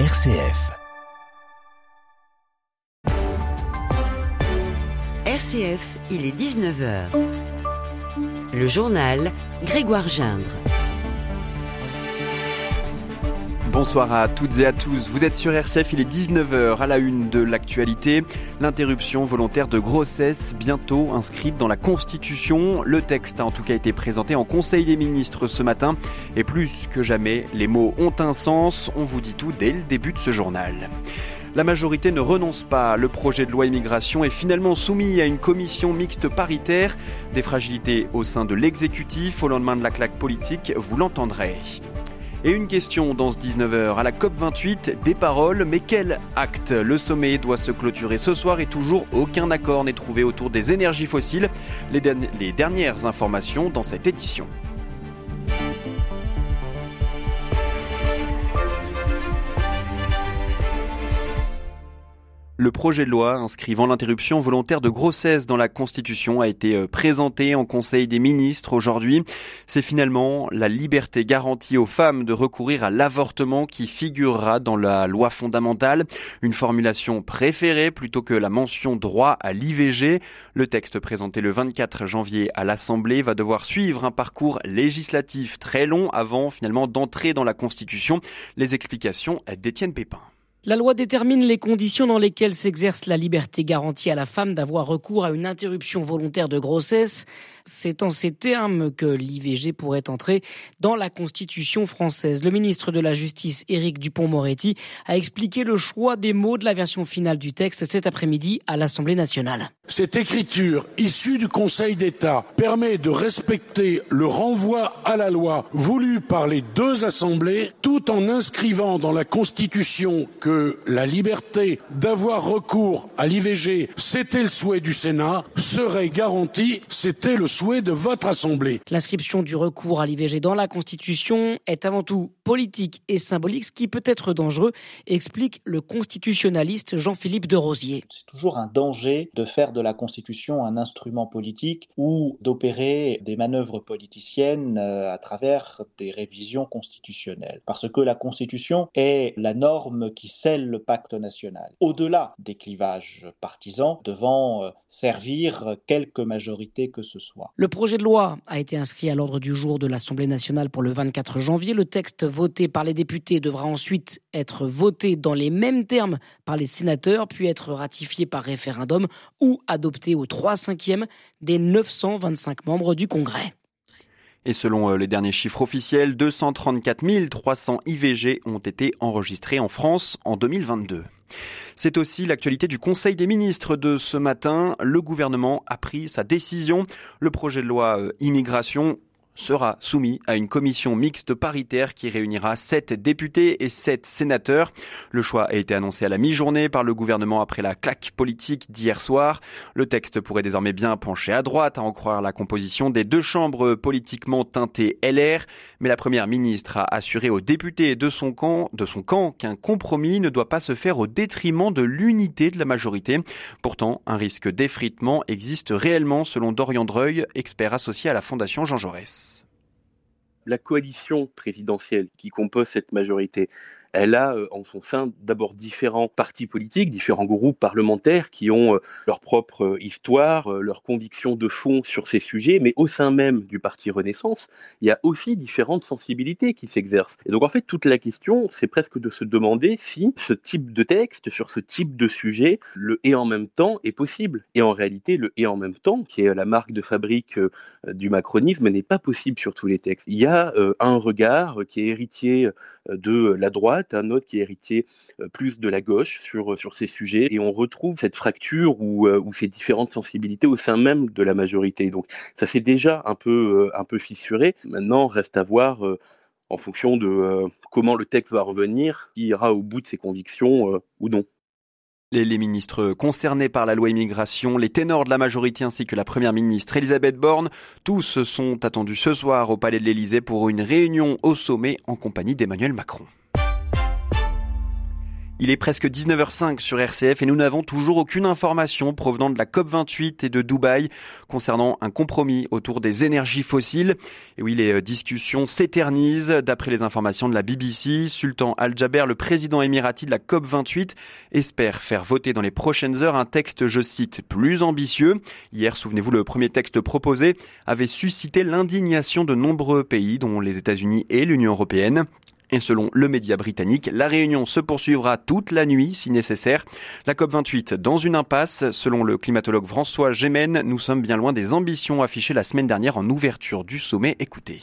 RCF. RCF, il est 19h. Le journal Grégoire Gindre. Bonsoir à toutes et à tous. Vous êtes sur RCF, il est 19h à la une de l'actualité. L'interruption volontaire de grossesse bientôt inscrite dans la Constitution. Le texte a en tout cas été présenté en Conseil des ministres ce matin. Et plus que jamais, les mots ont un sens. On vous dit tout dès le début de ce journal. La majorité ne renonce pas. Le projet de loi immigration est finalement soumis à une commission mixte paritaire. Des fragilités au sein de l'exécutif au lendemain de la claque politique, vous l'entendrez. Et une question dans ce 19h à la COP28, des paroles, mais quel acte? Le sommet doit se clôturer ce soir et toujours aucun accord n'est trouvé autour des énergies fossiles. Les, dernières informations dans cette édition. Le projet de loi inscrivant l'interruption volontaire de grossesse dans la Constitution a été euh, présenté en Conseil des ministres aujourd'hui. C'est finalement la liberté garantie aux femmes de recourir à l'avortement qui figurera dans la loi fondamentale. Une formulation préférée plutôt que la mention droit à l'IVG. Le texte présenté le 24 janvier à l'Assemblée va devoir suivre un parcours législatif très long avant finalement d'entrer dans la Constitution. Les explications d'Étienne Pépin. La loi détermine les conditions dans lesquelles s'exerce la liberté garantie à la femme d'avoir recours à une interruption volontaire de grossesse. C'est en ces termes que l'IVG pourrait entrer dans la Constitution française. Le ministre de la Justice, Éric Dupont-Moretti, a expliqué le choix des mots de la version finale du texte cet après-midi à l'Assemblée nationale. Cette écriture issue du Conseil d'État permet de respecter le renvoi à la loi voulu par les deux assemblées tout en inscrivant dans la Constitution que la liberté d'avoir recours à l'IVG, c'était le souhait du Sénat, serait garantie, c'était le souhait de votre Assemblée. L'inscription du recours à l'IVG dans la Constitution est avant tout politique et symbolique, ce qui peut être dangereux, explique le constitutionnaliste Jean-Philippe de Rosier. C'est toujours un danger de faire de la Constitution un instrument politique ou d'opérer des manœuvres politiciennes euh, à travers des révisions constitutionnelles. Parce que la Constitution est la norme qui le pacte national. Au-delà des clivages partisans, devant euh, servir quelque majorité que ce soit. Le projet de loi a été inscrit à l'ordre du jour de l'Assemblée nationale pour le 24 janvier. Le texte voté par les députés devra ensuite être voté dans les mêmes termes par les sénateurs, puis être ratifié par référendum ou adopté aux 3 cinquièmes des 925 membres du Congrès. Et selon euh, les derniers chiffres officiels, 234 300 IVG ont été enregistrés en France en 2022. C'est aussi l'actualité du Conseil des ministres de ce matin. Le gouvernement a pris sa décision. Le projet de loi euh, immigration sera soumis à une commission mixte paritaire qui réunira sept députés et sept sénateurs. Le choix a été annoncé à la mi-journée par le gouvernement après la claque politique d'hier soir. Le texte pourrait désormais bien pencher à droite, à en croire la composition des deux chambres politiquement teintées LR. Mais la première ministre a assuré aux députés de son camp, de son camp qu'un compromis ne doit pas se faire au détriment de l'unité de la majorité. Pourtant, un risque d'effritement existe réellement selon Dorian Dreuil, expert associé à la Fondation Jean Jaurès la coalition présidentielle qui compose cette majorité elle a euh, en son sein d'abord différents partis politiques, différents groupes parlementaires qui ont euh, leur propre euh, histoire, leurs convictions de fond sur ces sujets, mais au sein même du parti Renaissance, il y a aussi différentes sensibilités qui s'exercent. Et donc en fait, toute la question, c'est presque de se demander si ce type de texte, sur ce type de sujet, le et en même temps est possible. Et en réalité, le et en même temps, qui est la marque de fabrique du macronisme, n'est pas possible sur tous les textes. Il y a un regard qui est héritier de la droite, un autre qui est héritier euh, plus de la gauche sur, euh, sur ces sujets, et on retrouve cette fracture ou, euh, ces différentes sensibilités au sein même de la majorité. Donc ça s'est déjà un peu, un peu fissuré. Maintenant, reste à voir en fonction de comment le texte va revenir, qui ira au bout de ses convictions ou non. Les, ministres concernés par la loi immigration, les ténors de la majorité ainsi que la première ministre Elisabeth Borne, tous sont attendus ce soir au Palais de l'Élysée pour une réunion au sommet en compagnie d'Emmanuel Macron. Il est presque 19h05 sur RCF et nous n'avons toujours aucune information provenant de la COP28 et de Dubaï concernant un compromis autour des énergies fossiles. Et oui, les euh, discussions s'éternisent. D'après les informations de la BBC, Sultan Al-Jaber, le président émirati de la COP28, espère faire voter dans les prochaines heures un texte, je cite, plus ambitieux. Hier, souvenez-vous, le premier texte proposé avait suscité l'indignation de nombreux pays, dont les États-Unis et l'Union européenne. Et selon le média britannique, la réunion se poursuivra toute la nuit si nécessaire. La COP28 dans une impasse. Selon le climatologue François Gémen, nous sommes bien loin des ambitions affichées la semaine dernière en ouverture du sommet. Écoutez.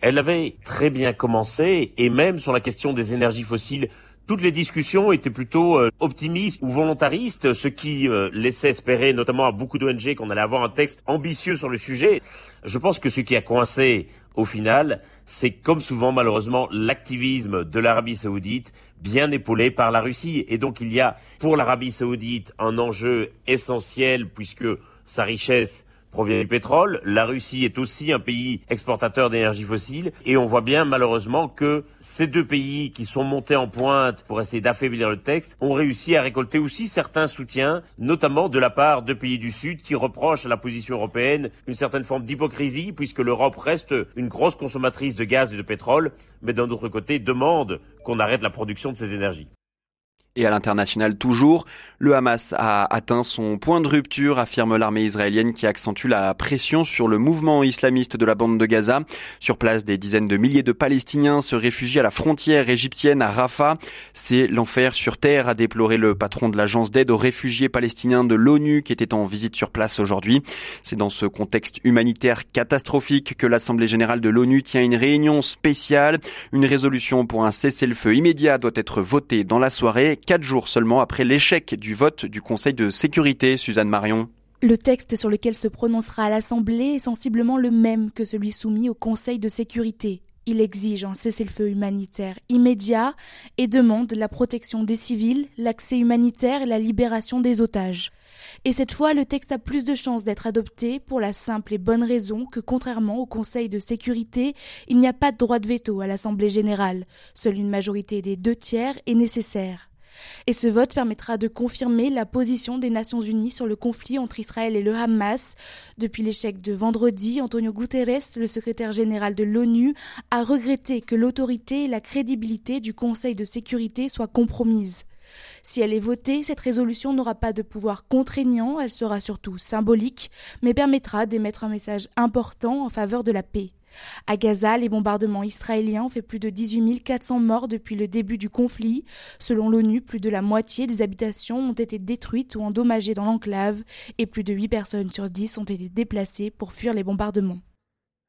Elle avait très bien commencé et même sur la question des énergies fossiles, toutes les discussions étaient plutôt euh, optimistes ou volontaristes, ce qui euh, laissait espérer notamment à beaucoup d'ONG qu'on allait avoir un texte ambitieux sur le sujet. Je pense que ce qui a coincé au final, c'est comme souvent malheureusement l'activisme de l'Arabie saoudite bien épaulé par la Russie. Et donc il y a pour l'Arabie saoudite un enjeu essentiel puisque sa richesse provient du pétrole. La Russie est aussi un pays exportateur d'énergie fossile. Et on voit bien malheureusement que ces deux pays qui sont montés en pointe pour essayer d'affaiblir le texte ont réussi à récolter aussi certains soutiens, notamment de la part de pays du Sud qui reprochent à la position européenne une certaine forme d'hypocrisie puisque l'Europe reste une grosse consommatrice de gaz et de pétrole, mais d'un autre côté demande qu'on arrête la production de ces énergies. Et à l'international toujours, le Hamas a atteint son point de rupture, affirme l'armée israélienne qui accentue la pression sur le mouvement islamiste de la bande de Gaza. Sur place, des dizaines de milliers de Palestiniens se réfugient à la frontière égyptienne à Rafah. C'est l'enfer sur terre, a déploré le patron de l'agence d'aide aux réfugiés palestiniens de l'ONU qui était en visite sur place aujourd'hui. C'est dans ce contexte humanitaire catastrophique que l'Assemblée générale de l'ONU tient une réunion spéciale. Une résolution pour un cessez-le-feu immédiat doit être votée dans la soirée quatre jours seulement après l'échec du vote du Conseil de sécurité, Suzanne Marion. Le texte sur lequel se prononcera l'Assemblée est sensiblement le même que celui soumis au Conseil de sécurité. Il exige un cessez-le-feu humanitaire immédiat et demande la protection des civils, l'accès humanitaire et la libération des otages. Et cette fois, le texte a plus de chances d'être adopté pour la simple et bonne raison que, contrairement au Conseil de sécurité, il n'y a pas de droit de veto à l'Assemblée générale. Seule une majorité des deux tiers est nécessaire. Et ce vote permettra de confirmer la position des Nations Unies sur le conflit entre Israël et le Hamas. Depuis l'échec de vendredi, Antonio Guterres, le secrétaire général de l'ONU, a regretté que l'autorité et la crédibilité du Conseil de sécurité soient compromises. Si elle est votée, cette résolution n'aura pas de pouvoir contraignant, elle sera surtout symbolique, mais permettra d'émettre un message important en faveur de la paix. À Gaza, les bombardements israéliens ont fait plus de 18 400 morts depuis le début du conflit. Selon l'ONU, plus de la moitié des habitations ont été détruites ou endommagées dans l'enclave et plus de 8 personnes sur 10 ont été déplacées pour fuir les bombardements.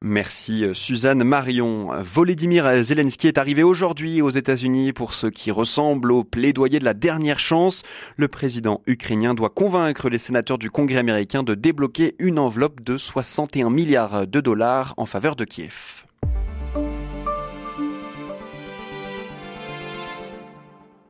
Merci euh, Suzanne Marion. Volodymyr Zelensky est arrivé aujourd'hui aux États-Unis pour ce qui ressemble au plaidoyer de la dernière chance. Le président ukrainien doit convaincre les sénateurs du Congrès américain de débloquer une enveloppe de 61 milliards de dollars en faveur de Kiev.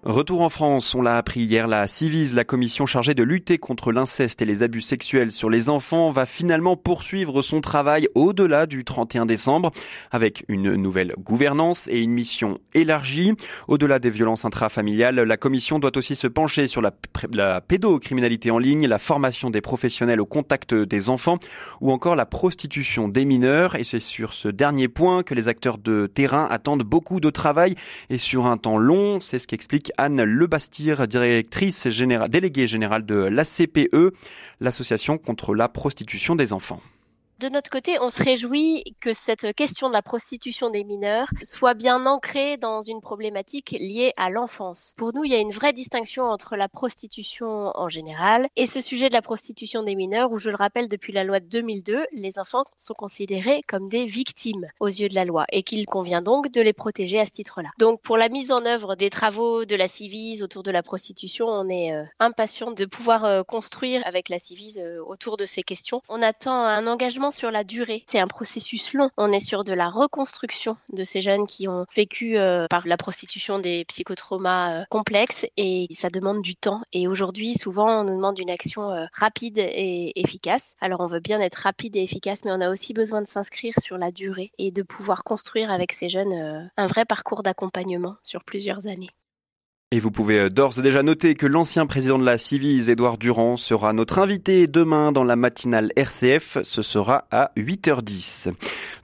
Retour en France, on l'a appris hier, la Civise, la commission chargée de lutter contre l'inceste et les abus sexuels sur les enfants, va finalement poursuivre son travail au-delà du 31 décembre, avec une nouvelle gouvernance et une mission élargie. Au-delà des violences intrafamiliales, la commission doit aussi se pencher sur la, pédocriminalité en ligne, la formation des professionnels au contact des enfants ou encore la prostitution des mineurs. Et c'est sur ce dernier point que les acteurs de terrain attendent beaucoup de travail et sur un temps long. C'est ce qu'explique Anne Lebastir, directrice générale, déléguée générale de l'ACPE, l'association contre la prostitution des enfants. De notre côté, on se réjouit que cette question de la prostitution des mineurs soit bien ancrée dans une problématique liée à l'enfance. Pour nous, il y a une vraie distinction entre la prostitution en général et ce sujet de la prostitution des mineurs où, je le rappelle, depuis la loi de 2002, les enfants sont considérés comme des victimes aux yeux de la loi et qu'il convient donc de les protéger à ce titre-là. Donc, pour la mise en œuvre des travaux de la Civise autour de la prostitution, on est euh, impatient de pouvoir euh, construire avec la Civise euh, autour de ces questions. On attend un engagement sur la durée. C'est un processus long. On est sur de la reconstruction de ces jeunes qui ont vécu euh, par la prostitution des psychotraumas euh, complexes et ça demande du temps. Et aujourd'hui, souvent, on nous demande une action euh, rapide et efficace. Alors, on veut bien être rapide et efficace, mais on a aussi besoin de s'inscrire sur la durée et de pouvoir construire avec ces jeunes un vrai parcours d'accompagnement sur plusieurs années. Et vous pouvez euh, d'ores et déjà noter que l'ancien président de la Civise, Édouard Durand, sera notre invité demain dans la matinale RCF. Ce sera à 8h10.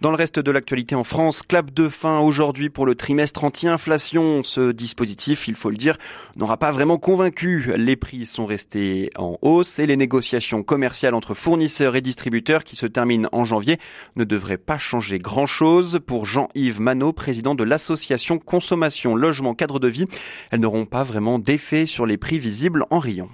Dans le reste de l'actualité en France, clap de fin aujourd'hui pour le trimestre anti-inflation. Ce dispositif, il faut le dire, n'aura pas vraiment convaincu. Les prix sont restés en hausse et les négociations commerciales entre fournisseurs et distributeurs qui se terminent en janvier ne devraient pas changer grand chose. Pour Jean-Yves Manot, président de l'association Consommation Logement Cadre de Vie, elles n'auront pas vraiment d'effet sur les prix visibles en rayon.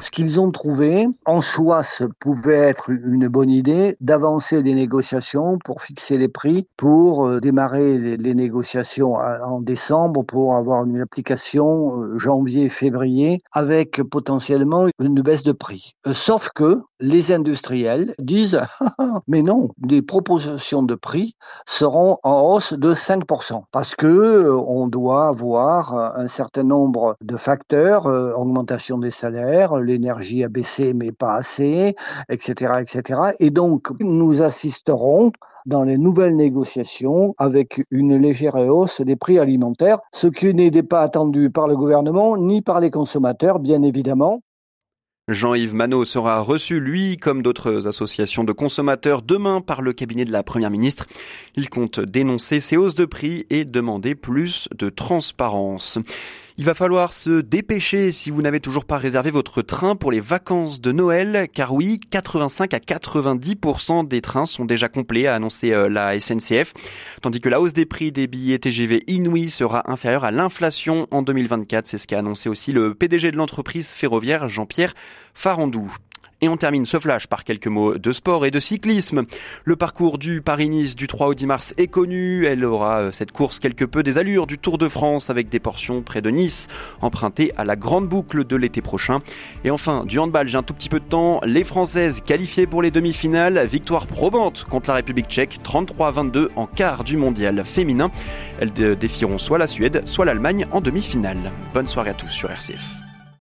Ce qu'ils ont trouvé, en soi, ce pouvait être une bonne idée d'avancer des négociations pour fixer les prix, pour euh, démarrer les, négociations en décembre, pour avoir une application euh, janvier-février avec potentiellement une baisse de prix. Euh, sauf que les industriels disent mais non, les propositions de prix seront en hausse de 5% parce que on doit avoir un certain nombre de facteurs, augmentation des salaires, l'énergie a baissé mais pas assez, etc., etc. Et donc, nous assisterons dans les nouvelles négociations avec une légère hausse des prix alimentaires, ce qui n'était pas attendu par le gouvernement ni par les consommateurs, bien évidemment. Jean-Yves Manot sera reçu, lui, comme d'autres associations de consommateurs, demain par le cabinet de la Première ministre. Il compte dénoncer ces hausses de prix et demander plus de transparence. Il va falloir se dépêcher si vous n'avez toujours pas réservé votre train pour les vacances de Noël, car oui, 85 à 90% des trains sont déjà complets, a annoncé euh, la SNCF, tandis que la hausse des prix des billets TGV inouï sera inférieure à l'inflation en 2024. C'est ce qu'a annoncé aussi le PDG de l'entreprise ferroviaire, Jean-Pierre Farandou. Et on termine ce flash par quelques mots de sport et de cyclisme. Le parcours du Paris-Nice du 3 au 10 mars est connu. Elle aura euh, cette course quelque peu des allures du Tour de France avec des portions près de Nice, empruntées à la grande boucle de l'été prochain. Et enfin, du handball, j'ai un tout petit peu de temps. Les Françaises qualifiées pour les demi-finales. Victoire probante contre la République tchèque, 33-22 en quart du mondial féminin. Elles défieront soit la Suède, soit l'Allemagne en demi-finale. Bonne soirée à tous sur RCF.